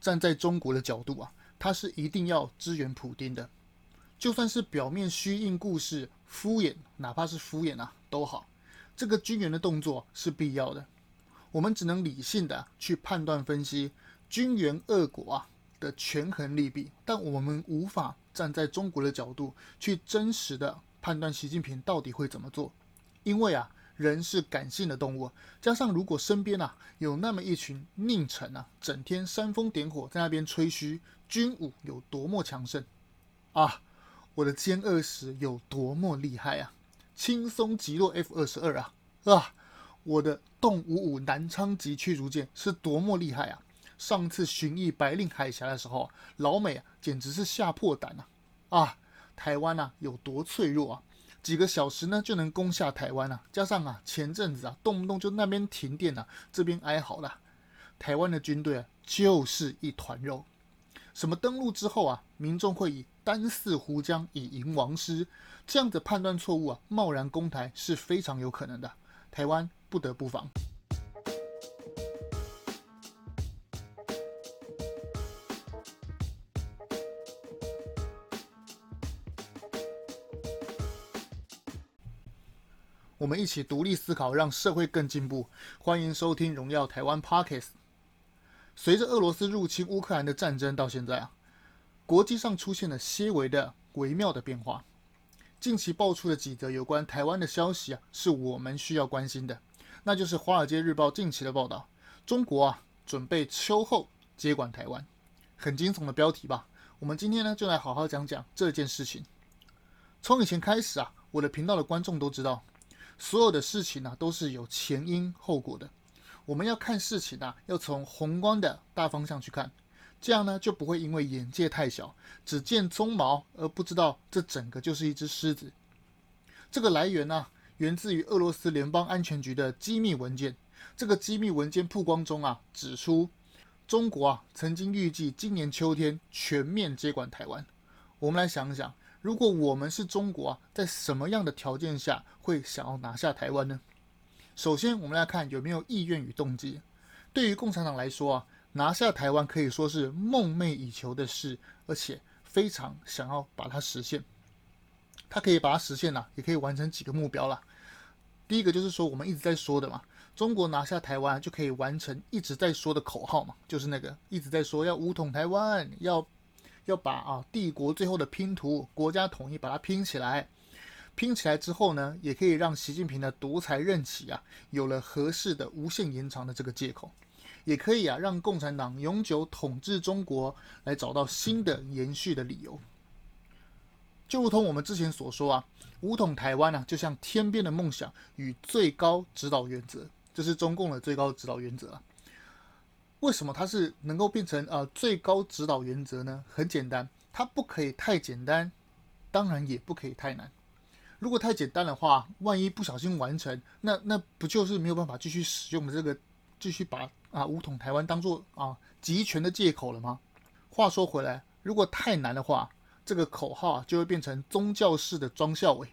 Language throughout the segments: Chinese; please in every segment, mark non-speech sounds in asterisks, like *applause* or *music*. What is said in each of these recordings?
站在中国的角度啊，他是一定要支援普丁的，就算是表面虚应故事、敷衍，哪怕是敷衍啊都好，这个军援的动作是必要的。我们只能理性的去判断分析军援俄国啊的权衡利弊，但我们无法站在中国的角度去真实的判断习近平到底会怎么做，因为啊。人是感性的动物，加上如果身边啊有那么一群佞臣啊，整天煽风点火在那边吹嘘军武有多么强盛啊，我的歼二十有多么厉害啊，轻松击落 F 二十二啊啊，我的动五五南昌级驱逐舰是多么厉害啊！上次巡弋白令海峡的时候，老美啊简直是吓破胆啊啊，台湾啊有多脆弱啊！几个小时呢就能攻下台湾啊！加上啊前阵子啊动不动就那边停电啊，这边哀嚎了，台湾的军队啊就是一团肉。什么登陆之后啊，民众会以单四湖江以迎王师，这样子判断错误啊，贸然攻台是非常有可能的。台湾不得不防。我们一起独立思考，让社会更进步。欢迎收听《荣耀台湾》Podcast。随着俄罗斯入侵乌克兰的战争到现在啊，国际上出现了些微的微妙的变化。近期爆出的几则有关台湾的消息啊，是我们需要关心的。那就是《华尔街日报》近期的报道：中国啊，准备秋后接管台湾。很惊悚的标题吧？我们今天呢，就来好好讲讲这件事情。从以前开始啊，我的频道的观众都知道。所有的事情呢、都是有前因后果的。我们要看事情啊，要从宏观的大方向去看，这样呢，就不会因为眼界太小，只见鬃毛而不知道这整个就是一只狮子。这个来源呢、源自于俄罗斯联邦安全局的机密文件。这个机密文件曝光中啊，指出中国啊曾经预计今年秋天全面接管台湾。我们来想想。如果我们是中国啊，在什么样的条件下会想要拿下台湾呢？首先，我们来看有没有意愿与动机。对于共产党来说啊，拿下台湾可以说是梦寐以求的事，而且非常想要把它实现。他可以把它实现了，也可以完成几个目标了。第一个就是说，我们一直在说的嘛，中国拿下台湾就可以完成一直在说的口号嘛，就是那个一直在说要武统台湾，要。要把啊帝国最后的拼图国家统一把它拼起来，拼起来之后呢，也可以让习近平的独裁任期啊有了合适的无限延长的这个借口，也可以啊让共产党永久统治中国来找到新的延续的理由。就如同我们之前所说啊，武统台湾啊，就像天边的梦想与最高指导原则，这是中共的最高指导原则啊。为什么它是能够变成呃最高指导原则呢？很简单，它不可以太简单，当然也不可以太难。如果太简单的话，万一不小心完成，那那不就是没有办法继续使用这个继续把啊武统台湾当做啊集权的借口了吗？话说回来，如果太难的话，这个口号啊就会变成宗教式的庄孝伟。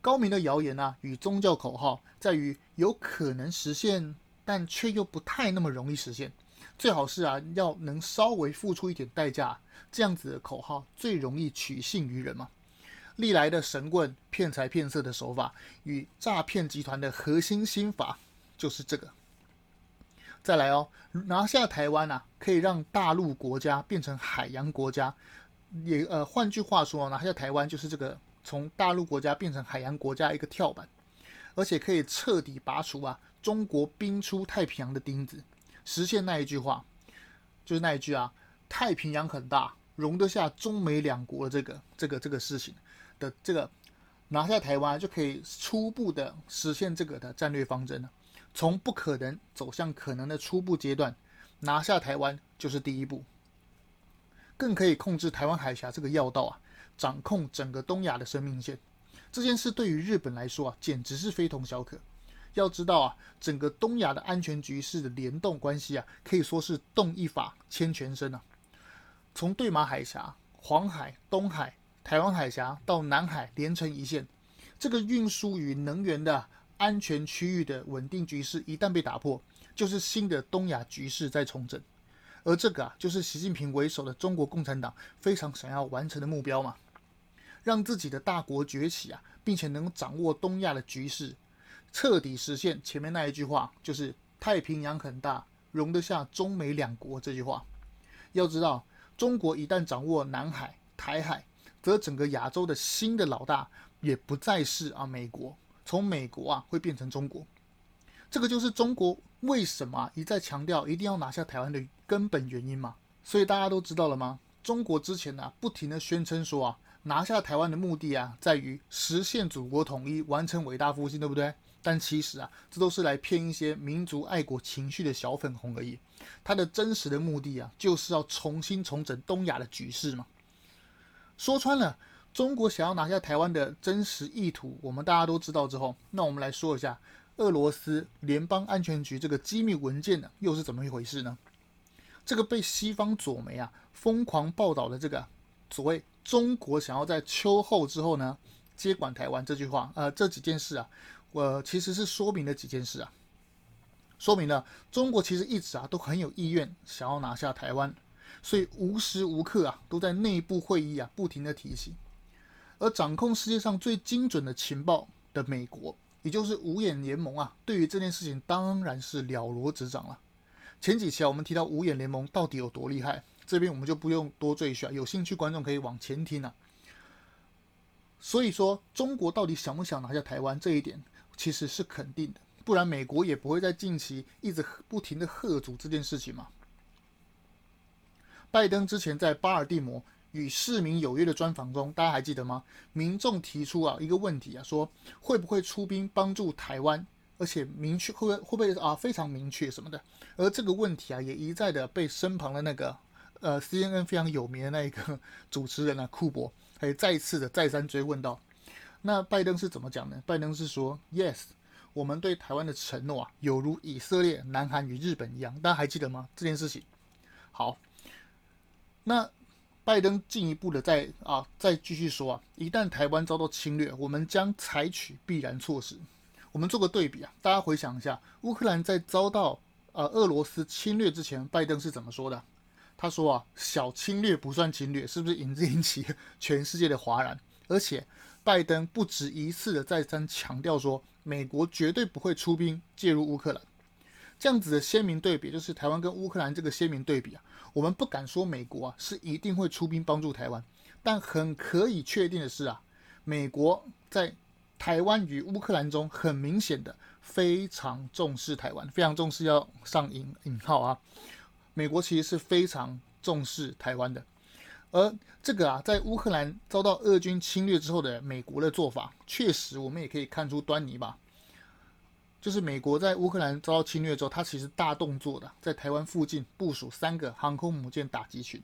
高明的谣言啊与宗教口号在于有可能实现。但却又不太那么容易实现，最好是啊，要能稍微付出一点代价，这样子的口号最容易取信于人嘛。历来的神棍骗财骗色的手法与诈骗集团的核心心法就是这个。再来哦，拿下台湾啊，可以让大陆国家变成海洋国家，也呃，换句话说，拿下台湾就是这个从大陆国家变成海洋国家一个跳板，而且可以彻底拔除啊。中国兵出太平洋的钉子，实现那一句话，就是那一句啊，太平洋很大，容得下中美两国的这个这个这个事情的这个拿下台湾，就可以初步的实现这个的战略方针了。从不可能走向可能的初步阶段，拿下台湾就是第一步，更可以控制台湾海峡这个要道啊，掌控整个东亚的生命线。这件事对于日本来说啊，简直是非同小可。要知道啊，整个东亚的安全局势的联动关系啊，可以说是动一法牵全身啊。从对马海峡、黄海、东海、台湾海峡到南海连成一线，这个运输与能源的安全区域的稳定局势一旦被打破，就是新的东亚局势在重整。而这个啊，就是习近平为首的中国共产党非常想要完成的目标嘛，让自己的大国崛起啊，并且能掌握东亚的局势，彻底实现前面那一句话，就是太平洋很大，容得下中美两国这句话。要知道，中国一旦掌握南海、台海，则整个亚洲的新的老大也不再是啊美国，从美国啊会变成中国。这个就是中国为什么一再强调一定要拿下台湾的根本原因嘛。所以大家都知道了吗？中国之前呢、啊、不停地宣称说啊，拿下台湾的目的啊在于实现祖国统一，完成伟大复兴，对不对？但其实啊，这都是来骗一些民族爱国情绪的小粉红而已。它的真实的目的啊，就是要重新重整东亚的局势嘛。说穿了，中国想要拿下台湾的真实意图，我们大家都知道之后，那我们来说一下。俄罗斯联邦安全局这个机密文件呢，又是怎么一回事呢？这个被西方左媒啊疯狂报道的这个所谓中国想要在秋后之后呢接管台湾这句话，呃，这几件事啊，我、其实是说明了几件事啊，说明了中国其实一直啊都很有意愿想要拿下台湾，所以无时无刻啊都在内部会议啊不停的提醒，而掌控世界上最精准的情报的美国。也就是五眼联盟啊，对于这件事情当然是了如指掌了。前几期啊，我们提到五眼联盟到底有多厉害，这边我们就不用多赘述啊，有兴趣观众可以往前听啊。所以说，中国到底想不想拿下台湾这一点，其实是肯定的，不然美国也不会在近期一直不停的喝阻这件事情嘛。拜登之前在巴尔的摩。与市民有约的专访中，大家还记得吗？民众提出啊一个问题啊，说会不会出兵帮助台湾，而且明确会不会会不会啊非常明确什么的。而这个问题啊，也一再的被身旁的那个呃 CNN 非常有名的那一个 *laughs* 主持人啊库珀，还再一次的再三追问到。那拜登是怎么讲呢？拜登是说：“Yes，我们对台湾的承诺啊，有如以色列、南韩与日本一样。”大家还记得吗？这件事情。好，那。拜登进一步的再啊再继续说啊，一旦台湾遭到侵略，我们将采取必然措施。我们做个对比啊，大家回想一下，乌克兰在遭到呃俄罗斯侵略之前，拜登是怎么说的？他说啊，小侵略不算侵略，是不是引 *laughs* 引起全世界的哗然？而且拜登不止一次的再三强调说，美国绝对不会出兵介入乌克兰。这样子的鲜明对比，就是台湾跟乌克兰这个鲜明对比啊。我们不敢说美国啊是一定会出兵帮助台湾，但很可以确定的是啊，美国在台湾与乌克兰中很明显的非常重视台湾，非常重视要上引引号啊。美国其实是非常重视台湾的，而这个啊，在乌克兰遭到俄军侵略之后的美国的做法，确实我们也可以看出端倪吧。就是美国在乌克兰遭到侵略之后，它其实大动作的，在台湾附近部署三个航空母舰打击群，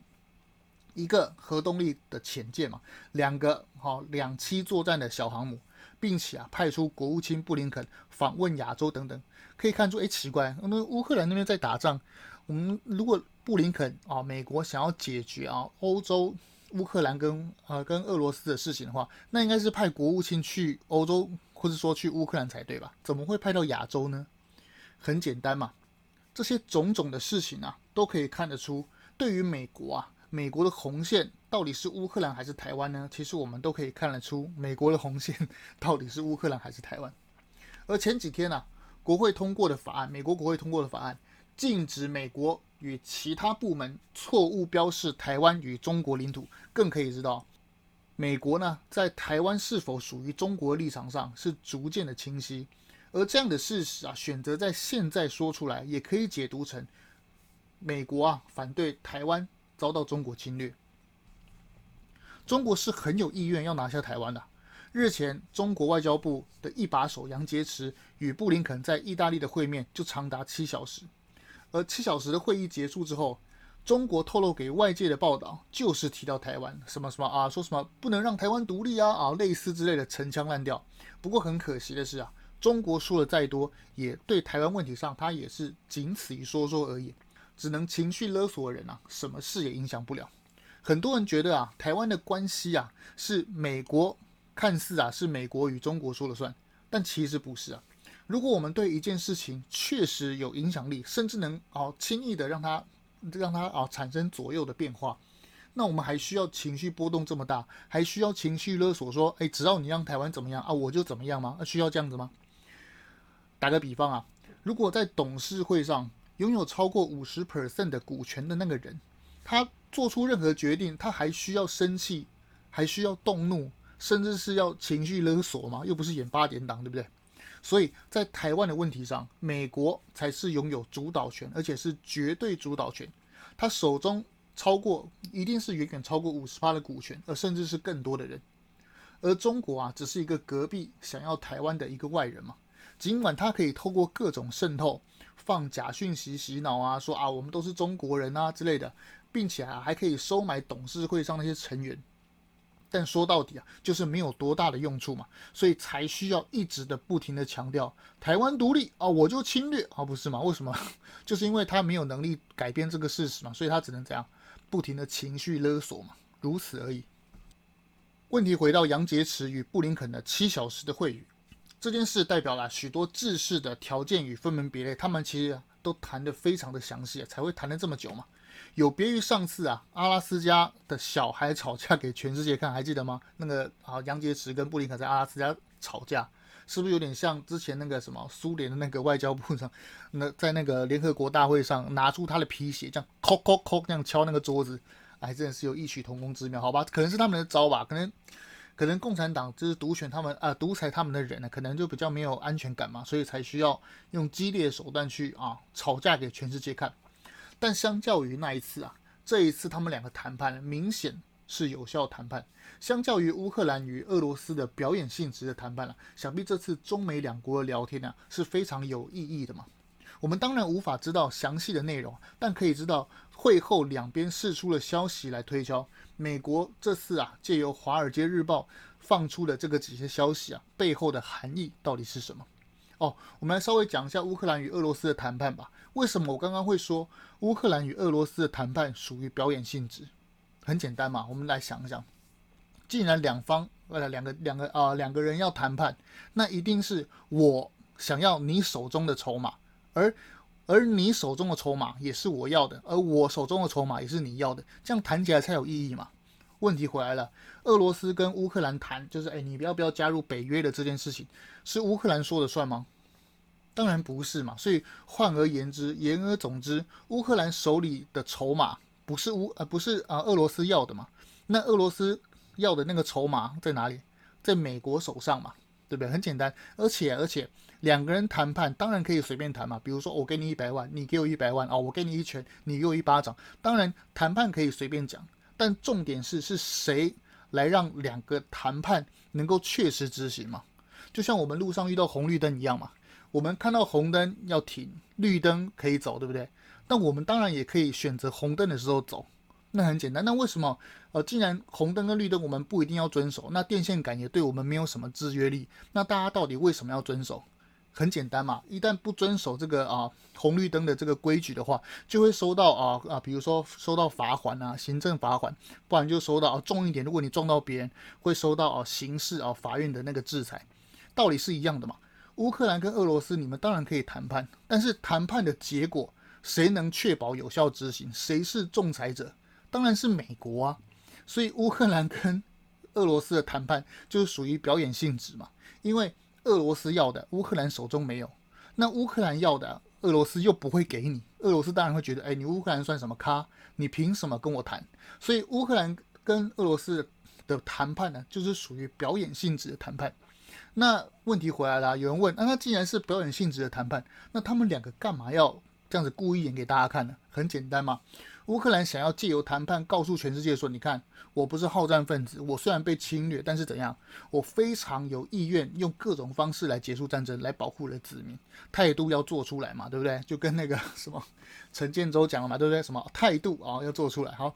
一个核动力的潜舰嘛，两个好两栖作战的小航母，并且啊派出国务卿布林肯访问亚洲等等，可以看出，哎，奇怪，那乌克兰那边在打仗，我们如果布林肯啊，美国想要解决啊欧洲乌克兰跟啊跟俄罗斯的事情的话，那应该是派国务卿去欧洲。或者说去乌克兰才对吧？怎么会派到亚洲呢？很简单嘛，这些种种的事情啊，都可以看得出，对于美国啊，美国的红线到底是乌克兰还是台湾呢？其实我们都可以看得出，美国的红线 *laughs* 到底是乌克兰还是台湾。而前几天呢、啊，国会通过的法案，美国国会通过的法案，禁止美国与其他部门错误标示台湾与中国领土，更可以知道。美国呢，在台湾是否属于中国立场上是逐渐的清晰，而这样的事实啊，选择在现在说出来，也可以解读成美国啊反对台湾遭到中国侵略。中国是很有意愿要拿下台湾的。日前，中国外交部的一把手杨洁篪与布林肯在意大利的会面就长达七小时，而七小时的会议结束之后。中国透露给外界的报道就是提到台湾什么什么啊，说什么不能让台湾独立啊啊，类似之类的陈腔滥调。不过很可惜的是啊，中国说的再多，也对台湾问题上，他也是仅此于说说而已，只能情绪勒索人啊，什么事也影响不了。很多人觉得啊，台湾的关系啊是美国看似啊是美国与中国说了算，但其实不是啊。如果我们对一件事情确实有影响力，甚至能哦轻易的让它。让它啊产生左右的变化。那我们还需要情绪波动这么大，还需要情绪勒索说，哎，只要你让台湾怎么样啊，我就怎么样吗？那需要这样子吗？打个比方啊，如果在董事会上拥有超过五十 percent 的股权的那个人，他做出任何决定，他还需要生气，还需要动怒，甚至是要情绪勒索吗？又不是演八点档，对不对？所以在台湾的问题上，美国才是拥有主导权，而且是绝对主导权，他手中。超过一定是远远超过五十趴的股权，而甚至是更多的人。而中国啊，只是一个隔壁想要台湾的一个外人嘛。尽管他可以透过各种渗透，放假讯息洗脑啊，说啊我们都是中国人啊之类的，并且啊还可以收买董事会上那些成员。但说到底啊，就是没有多大的用处嘛，所以才需要一直的不停的强调台湾独立啊，我就侵略啊，不是吗？为什么？*laughs* 就是因为他没有能力改变这个事实嘛，所以他只能怎样？不停的情绪勒索嘛，如此而已。问题回到杨洁篪与布林肯的七小时的会，这件事代表了许多制式的条件与分门别类，他们其实都谈得非常的详细，才会谈了这么久嘛。有别于上次啊，阿拉斯加的小孩吵架给全世界看，还记得吗？那个啊，杨洁篪跟布林肯在阿拉斯加吵架。是不是有点像之前那个什么苏联的那个外交部长，那在那个联合国大会上拿出他的皮鞋，这样敲敲敲，这样敲那个桌子，哎，真的是有异曲同工之妙，好吧？可能是他们的招吧，可能可能共产党就是独选他们啊，独裁他们的人呢，可能就比较没有安全感嘛，所以才需要用激烈手段去啊吵架给全世界看。但相较于那一次啊，这一次他们两个谈判明显是有效谈判。相较于乌克兰与俄罗斯的表演性质的谈判了，想必这次中美两国的聊天呢是非常有意义的嘛。我们当然无法知道详细的内容，但可以知道会后两边释出了消息来推敲，美国这次啊借由《华尔街日报》放出的这个几些消息啊背后的含义到底是什么？哦，我们来稍微讲一下乌克兰与俄罗斯的谈判吧。为什么我刚刚会说乌克兰与俄罗斯的谈判属于表演性质？很简单嘛，我们来想一想。既然两方呃两个两个啊、两个人要谈判，那一定是我想要你手中的筹码，而而你手中的筹码也是我要的，而我手中的筹码也是你要的，这样谈起来才有意义嘛。问题回来了，俄罗斯跟乌克兰谈，就是哎，你要不要加入北约的这件事情，是乌克兰说的算吗？当然不是嘛。所以换而言之，言而总之，乌克兰手里的筹码不是乌呃不是啊、俄罗斯要的嘛？那俄罗斯。要的那个筹码在哪里？在美国手上嘛，对不对？很简单，而且而且两个人谈判当然可以随便谈嘛。比如说我给你一百万，你给我一百万哦，我给你一拳，你给我一巴掌。当然谈判可以随便讲，但重点是是谁来让两个谈判能够确实执行嘛？就像我们路上遇到红绿灯一样嘛，我们看到红灯要停，绿灯可以走，对不对？那我们当然也可以选择红灯的时候走。那很简单，那为什么？呃，既然红灯跟绿灯我们不一定要遵守，那电线杆也对我们没有什么制约力，那大家到底为什么要遵守？很简单嘛，一旦不遵守这个啊红绿灯的这个规矩的话，就会收到啊啊，比如说收到罚款啊，行政罚款，不然就收到啊重一点，如果你撞到别人，会收到啊刑事啊法院的那个制裁，道理是一样的嘛。乌克兰跟俄罗斯，你们当然可以谈判，但是谈判的结果，谁能确保有效执行？谁是仲裁者？当然是美国啊，所以乌克兰跟俄罗斯的谈判就是属于表演性质嘛，因为俄罗斯要的乌克兰手中没有，那乌克兰要的俄罗斯又不会给你，俄罗斯当然会觉得，哎，你乌克兰算什么咖？你凭什么跟我谈？所以乌克兰跟俄罗斯的谈判呢，就是属于表演性质的谈判。那问题回来了，有人问，那他既然是表演性质的谈判，那他们两个干嘛要这样子故意演给大家看呢？很简单嘛。乌克兰想要借由谈判告诉全世界说：“你看，我不是好战分子，我虽然被侵略，但是怎样？我非常有意愿用各种方式来结束战争，来保护我的子民。态度要做出来嘛，对不对？就跟那个什么陈建州讲了嘛，对不对？什么态度啊，要做出来。好，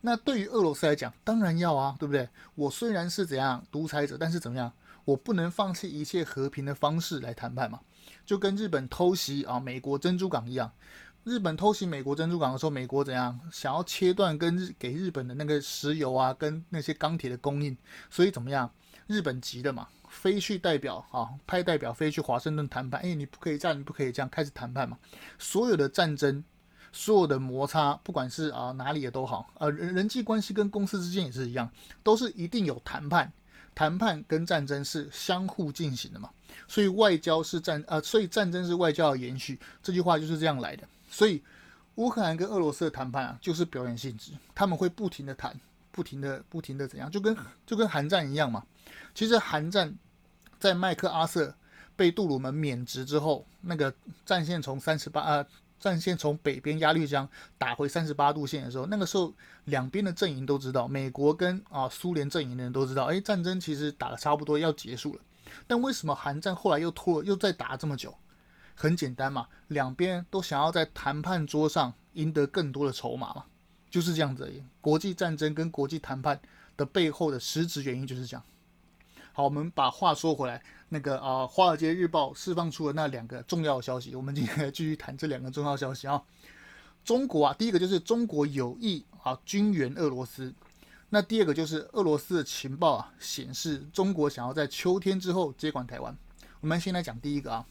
那对于俄罗斯来讲，当然要啊，对不对？我虽然是怎样独裁者，但是怎么样？我不能放弃一切和平的方式来谈判嘛，就跟日本偷袭啊美国珍珠港一样。”日本偷袭美国珍珠港的时候，美国怎样想要切断跟日给日本的那个石油啊，跟那些钢铁的供应，所以怎么样？日本急的嘛，飞去代表啊，派代表飞去华盛顿谈判。哎，你不可以这样，你不可以这样，开始谈判嘛。所有的战争，所有的摩擦，不管是啊哪里也都好，呃人人际关系跟公司之间也是一样，都是一定有谈判，谈判跟战争是相互进行的嘛。所以外交是战啊，所以战争是外交的延续，这句话就是这样来的。所以乌克兰跟俄罗斯的谈判啊，就是表演性质，他们会不停的谈，不停的不停的怎样，就跟就跟韩战一样嘛。其实韩战在麦克阿瑟被杜鲁门免职之后，那个战线从三十八啊。战线从北边鸭绿江打回三十八度线的时候，那个时候两边的阵营都知道，美国跟啊苏联阵营的人都知道，哎，战争其实打的差不多要结束了。但为什么韩战后来又拖，又再打这么久？很简单嘛，两边都想要在谈判桌上赢得更多的筹码嘛，就是这样子而已。国际战争跟国际谈判的背后的实质原因就是这样。好，我们把话说回来，那个啊，《华尔街日报》释放出了那两个重要消息，我们今天继续谈这两个重要消息啊。中国啊，第一个就是中国有意啊军援俄罗斯，那第二个就是俄罗斯的情报啊显示，中国想要在秋天之后接管台湾。我们先来讲第一个啊，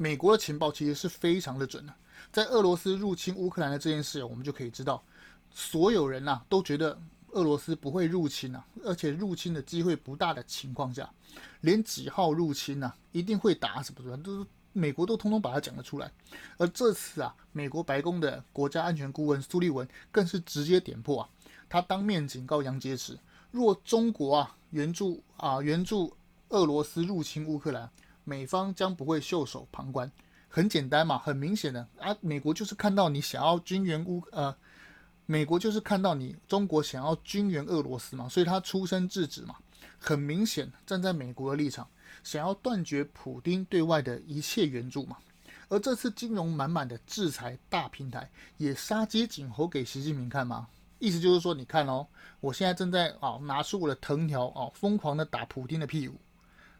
美国的情报其实是非常的准的，在俄罗斯入侵乌克兰的这件事，我们就可以知道，所有人呐、都觉得。俄罗斯不会入侵啊，而且入侵的机会不大的情况下，连几号入侵啊，一定会打什么什么，都是美国都通通把它讲了出来。而这次啊，美国白宫的国家安全顾问苏利文更是直接点破啊，他当面警告杨洁篪，若中国啊援助啊援助俄罗斯入侵乌克兰，美方将不会袖手旁观。很简单嘛，很明显的啊，美国就是看到你想要军援乌呃。美国就是看到你中国想要军援俄罗斯嘛，所以他出声制止嘛。很明显，站在美国的立场，想要断绝普丁对外的一切援助嘛。而这次金融满满的制裁大平台，也杀鸡儆猴给习近平看嘛。意思就是说，你看哦，我现在正在啊拿出我的藤条啊，疯狂的打普丁的屁股。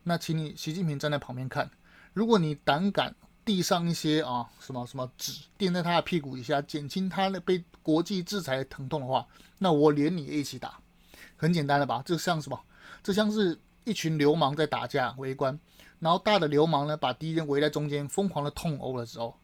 那请你习近平站在旁边看，如果你胆敢。递上一些啊什么什么纸垫在他的屁股底下，减轻他那被国际制裁疼痛的话，那我连你一起打，很简单了吧？这像什么？这像是一群流氓在打架围观，然后大的流氓呢把敌人围在中间，疯狂的痛殴的时候，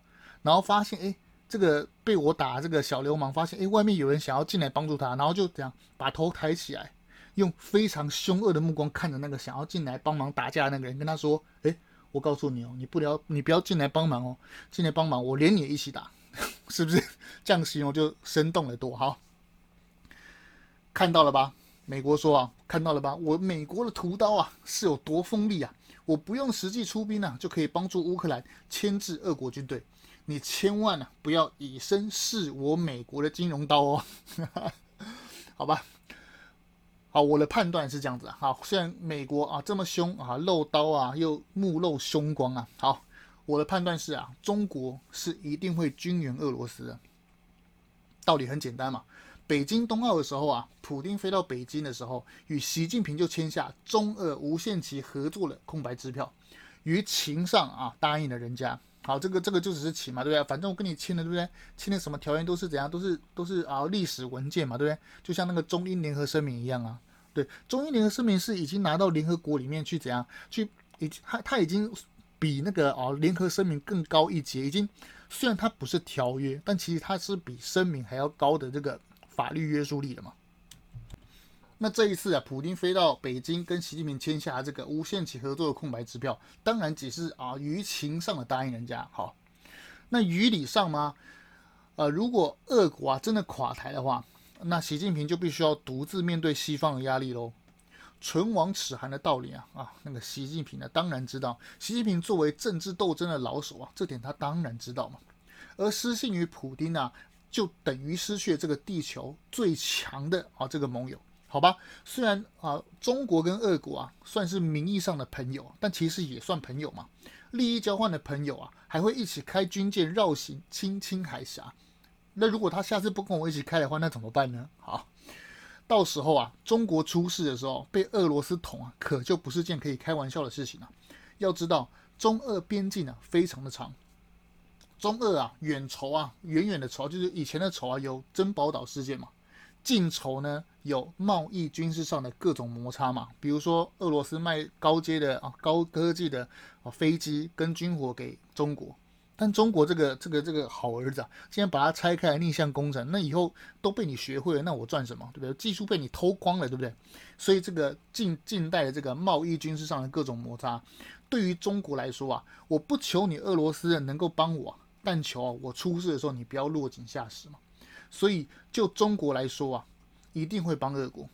然后发现哎，这个被我打这个小流氓发现哎，外面有人想要进来帮助他，然后就这样把头抬起来，用非常凶恶的目光看着那个想要进来帮忙打架的那个人，跟他说哎。我告诉你哦，你不聊你不要进来帮忙哦，进来帮忙我连你也一起打，*laughs* 是不是这样形容就生动了多好？看到了吧？美国说啊，看到了吧？我美国的屠刀啊是有多锋利啊！我不用实际出兵啊，就可以帮助乌克兰牵制俄国军队。你千万啊不要以身试我美国的金融刀哦，*laughs* 好吧？好，我的判断是这样子啊。好，虽然美国啊这么凶啊，露刀啊，又目露凶光啊。好，我的判断是啊，中国是一定会军援俄罗斯的。道理很简单嘛。北京冬奥的时候啊，普丁飞到北京的时候，与习近平就签下中俄无限期合作的空白支票，于情上啊答应了人家。好，这个这个就只是情嘛，对不对？反正我跟你签了，对不对？签的什么条约都是怎样，都是都是啊历史文件嘛，对不对？就像那个中英联合声明一样啊。对，中英联合声明是已经拿到联合国里面去怎样去？已他他已经比那个哦联合声明更高一阶，已经虽然它不是条约，但其实它是比声明还要高的这个法律约束力的嘛。那这一次啊，普丁飞到北京跟习近平签下这个无限期合作的空白支票，当然只是啊于情上的答应人家。好，那于理上吗？呃，如果俄国啊真的垮台的话。那习近平就必须要独自面对西方的压力喽。唇亡齿寒的道理啊啊，那个习近平呢，当然知道。习近平作为政治斗争的老手啊，这点他当然知道嘛。而失信于普丁啊，就等于失去了这个地球最强的啊这个盟友，好吧？虽然啊，中国跟俄国啊算是名义上的朋友，但其实也算朋友嘛。利益交换的朋友啊，还会一起开军舰绕行青青海峡。那如果他下次不跟我一起开的话，那怎么办呢？好，到时候啊，中国出事的时候被俄罗斯捅啊，可就不是件可以开玩笑的事情了。要知道，中俄边境啊非常的长，中俄啊远仇啊远远的仇，就是以前的仇啊有珍宝岛事件嘛，近仇呢有贸易军事上的各种摩擦嘛，比如说俄罗斯卖高阶的啊高科技的啊飞机跟军火给中国。但中国这个这个这个好儿子啊，竟然把它拆开来逆向工程，那以后都被你学会了，那我赚什么？对不对？技术被你偷光了，对不对？所以这个近近代的这个贸易军事上的各种摩擦，对于中国来说啊，我不求你俄罗斯人能够帮我，但求啊，我出事的时候你不要落井下石嘛。所以就中国来说啊，一定会帮俄国。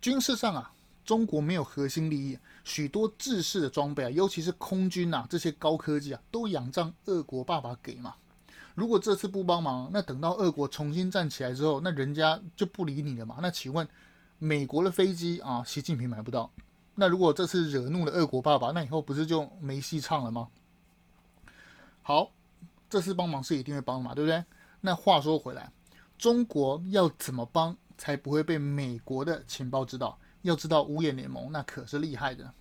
军事上啊。中国没有核心利益，许多制式的装备啊，尤其是空军啊，这些高科技啊，都仰仗俄国爸爸给嘛。如果这次不帮忙，那等到俄国重新站起来之后，那人家就不理你了嘛。那请问，美国的飞机啊，习近平买不到，那如果这次惹怒了俄国爸爸，那以后不是就没戏唱了吗？好，这次帮忙是一定会帮嘛，对不对？那话说回来，中国要怎么帮才不会被美国的情报知道？要知道五眼联盟那可是厉害的，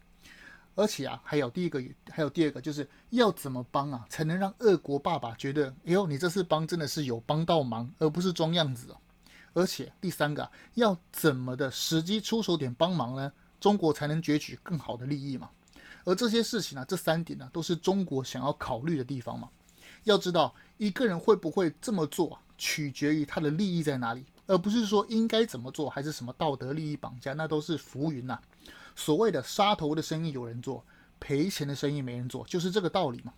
而且啊，还有第一个，还有第二个，就是要怎么帮啊，才能让俄国爸爸觉得，哎呦，你这次帮真的是有帮到忙，而不是装样子哦。而且第三个，要怎么的时机出手点帮忙呢？中国才能攫取更好的利益嘛。而这些事情呢，这三点呢，都是中国想要考虑的地方嘛。要知道一个人会不会这么做，取决于他的利益在哪里。而不是说应该怎么做，还是什么道德利益绑架，那都是浮云呐、所谓的杀头的生意有人做，赔钱的生意没人做，就是这个道理嘛。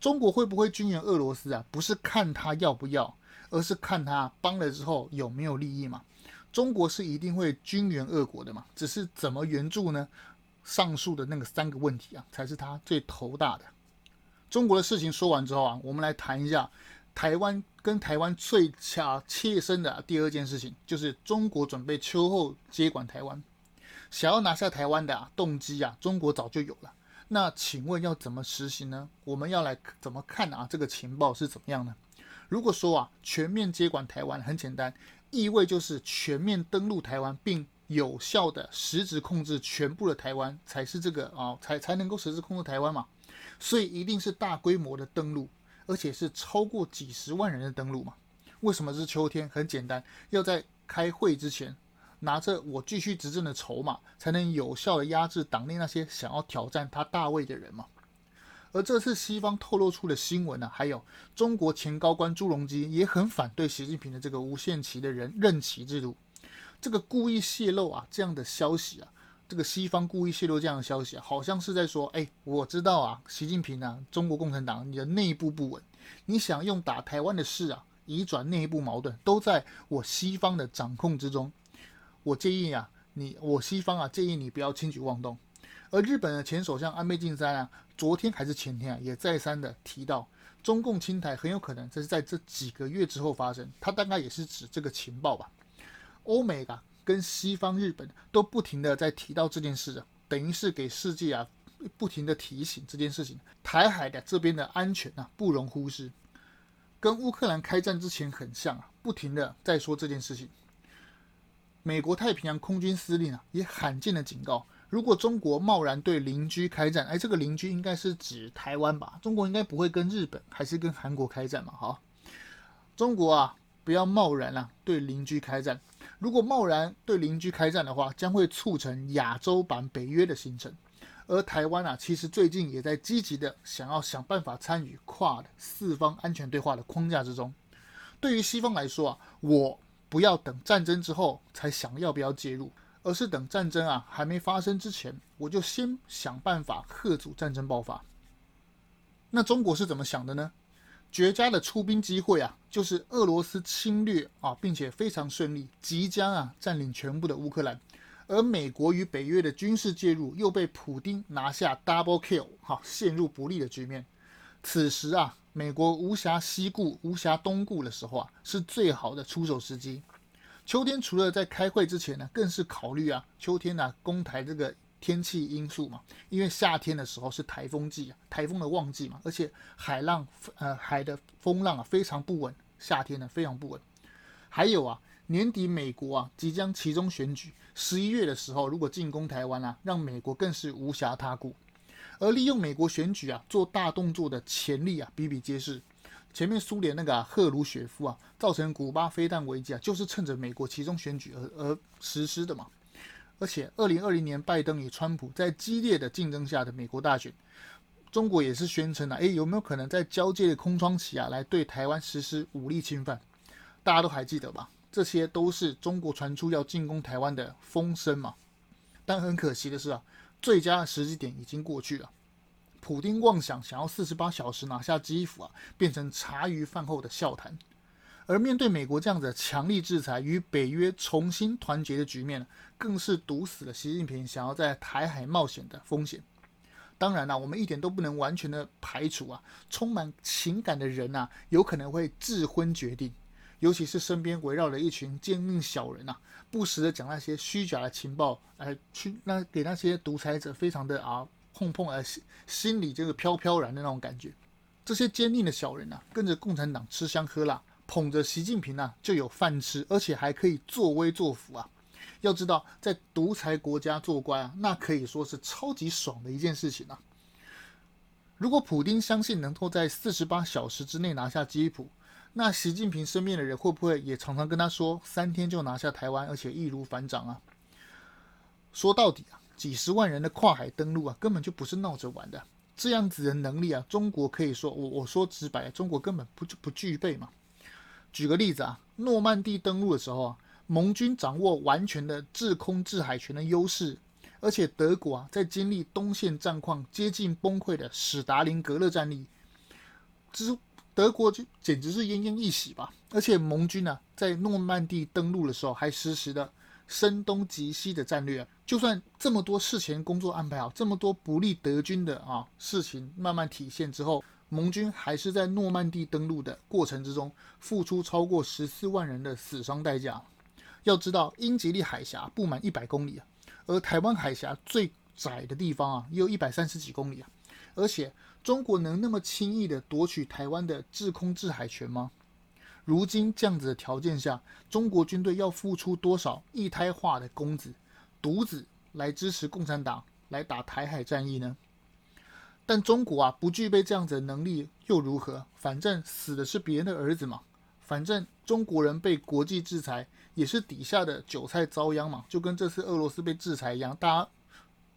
中国会不会军援俄罗斯啊？不是看他要不要，而是看他帮了之后有没有利益嘛。中国是一定会军援俄国的嘛，只是怎么援助呢？上述的那个三个问题啊，才是他最头大的。中国的事情说完之后啊，我们来谈一下。台湾跟台湾最恰切身的第二件事情，就是中国准备秋后接管台湾，想要拿下台湾的啊动机啊，中国早就有了。那请问要怎么实行呢？我们要来怎么看啊？这个情报是怎么样呢？如果说啊，全面接管台湾很简单，意味就是全面登陆台湾，并有效的实质控制全部的台湾，才是这个啊，才才能够实质控制台湾嘛。所以一定是大规模的登陆。而且是超过几十万人的登陆嘛？为什么是秋天？很简单，要在开会之前拿着我继续执政的筹码，才能有效的压制党内那些想要挑战他大位的人嘛。而这次西方透露出的新闻呢、还有中国前高官朱镕基也很反对习近平的这个无限期的人任期制度，这个故意泄露啊这样的消息啊。这个西方故意泄露这样的消息啊，好像是在说：哎，我知道啊，习近平啊，中国共产党，你的内部不稳，你想用打台湾的事啊，移转内部矛盾，都在我西方的掌控之中。我建议啊，你我西方啊，建议你不要轻举妄动。而日本的前首相安倍晋三啊，昨天还是前天啊，也再三的提到，中共侵台很有可能这是在这几个月之后发生。他大概也是指这个情报吧。欧美啊。跟西方、日本都不停的在提到这件事啊，等于是给世界啊不停的提醒这件事情。台海的这边的安全啊不容忽视，跟乌克兰开战之前很像啊，不停的在说这件事情。美国太平洋空军司令啊也罕见的警告，如果中国贸然对邻居开战，哎，这个邻居应该是指台湾吧？中国应该不会跟日本还是跟韩国开战嘛？哈，中国啊不要贸然啊对邻居开战。如果贸然对邻居开战的话，将会促成亚洲版北约的形成。而台湾啊，其实最近也在积极的想要想办法参与跨的四方安全对话的框架之中。对于西方来说啊，我不要等战争之后才想要不要介入，而是等战争啊还没发生之前，我就先想办法吓阻战争爆发。那中国是怎么想的呢？绝佳的出兵机会啊，就是俄罗斯侵略啊，并且非常顺利，即将啊占领全部的乌克兰，而美国与北约的军事介入又被普丁拿下 double kill，哈、陷入不利的局面。此时啊，美国无暇西顾、无暇东顾的时候啊，是最好的出手时机。秋天除了在开会之前呢，更是考虑啊，秋天呢攻台这个。天气因素嘛，因为夏天的时候是台风季啊，台风的旺季嘛，而且海浪呃海的风浪啊非常不稳，夏天呢非常不稳。还有啊，年底美国啊即将其中选举，十一月的时候如果进攻台湾啊，让美国更是无暇他顾。而利用美国选举啊做大动作的潜力啊比比皆是。前面苏联那个、赫鲁雪夫啊造成古巴飞弹危机啊，就是趁着美国其中选举而而实施的嘛。而且，二零二零年拜登与川普在激烈的竞争下的美国大选，中国也是宣称啊，诶，有没有可能在交界的空窗期啊，来对台湾实施武力侵犯？大家都还记得吧？这些都是中国传出要进攻台湾的风声嘛。但很可惜的是啊，最佳的时机点已经过去了。普丁妄想想要四十八小时拿下基辅啊，变成茶余饭后的笑谈。而面对美国这样子强力制裁与北约重新团结的局面，更是堵死了习近平想要在台海冒险的风险。当然啦、我们一点都不能完全的排除啊，充满情感的人呐、有可能会智昏决定，尤其是身边围绕着一群奸佞小人呐、不时的讲那些虚假的情报，来去那给那些独裁者非常的啊碰碰啊心心里这个飘飘然的那种感觉。这些奸佞的小人呐、跟着共产党吃香喝辣，捧着习近平呐、啊、就有饭吃，而且还可以作威作福啊。要知道，在独裁国家做官啊，那可以说是超级爽的一件事情啊。如果普丁相信能够在四十八小时之内拿下基辅，那习近平身边的人会不会也常常跟他说三天就拿下台湾，而且易如反掌啊？说到底啊，几十万人的跨海登陆啊，根本就不是闹着玩的。这样子的能力啊，中国可以说我我说直白，中国根本不就不具备嘛。举个例子啊，诺曼底登陆的时候啊。盟军掌握完全的制空制海权的优势，而且德国啊，在经历东线战况接近崩溃的史达林格勒战役，之德国就简直是奄奄一息吧。而且盟军呢、在诺曼底登陆的时候，还实施了声东击西的战略。就算这么多事前工作安排好，这么多不利德军的啊事情慢慢体现之后，盟军还是在诺曼底登陆的过程之中，付出超过十四万人的死伤代价。要知道，英吉利海峡不满一百公里啊，而台湾海峡最窄的地方啊，也有一百三十几公里啊。而且，中国能那么轻易的夺取台湾的制空制海权吗？如今这样子的条件下，中国军队要付出多少一胎化的公子、独子来支持共产党来打台海战役呢？但中国啊，不具备这样子的能力又如何？反正死的是别人的儿子嘛。反正中国人被国际制裁，也是底下的韭菜遭殃嘛，就跟这次俄罗斯被制裁一样，大家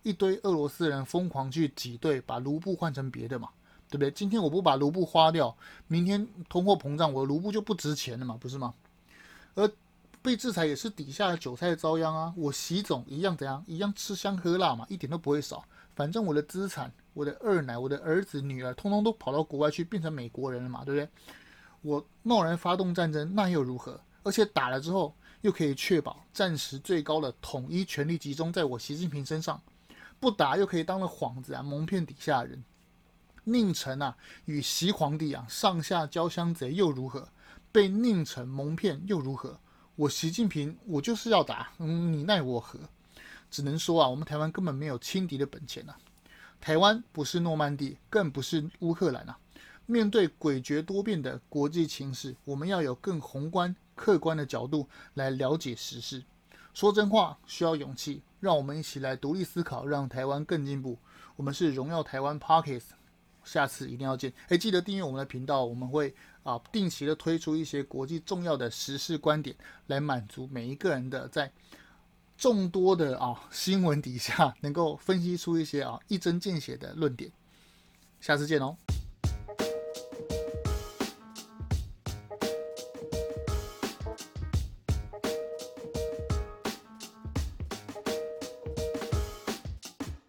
一堆俄罗斯人疯狂去挤兑，把卢布换成别的嘛，对不对？今天我不把卢布花掉，明天通货膨胀，我卢布就不值钱了嘛，不是吗？而被制裁也是底下的韭菜遭殃啊，我习总一样怎样，一样吃香喝辣嘛，一点都不会少。反正我的资产，我的二奶，我的儿子女儿，通通都跑到国外去，变成美国人了嘛，对不对？我贸然发动战争，那又如何？而且打了之后，又可以确保暂时最高的统一权力集中在我习近平身上；不打又可以当了幌子啊，蒙骗底下人。宁臣啊，与习皇帝啊上下交相贼又如何？被宁臣蒙骗又如何？我习近平，我就是要打，嗯，你奈我何？只能说啊，我们台湾根本没有轻敌的本钱啊。台湾不是诺曼底，更不是乌克兰啊。面对诡谲多变的国际情势，我们要有更宏观、客观的角度来了解时事。说真话需要勇气，让我们一起来独立思考，让台湾更进步。我们是荣耀台湾 Podcast，下次一定要见。哎，记得订阅我们的频道，我们会啊定期的推出一些国际重要的时事观点，来满足每一个人的在众多的啊新闻底下能够分析出一些啊一针见血的论点。下次见哦。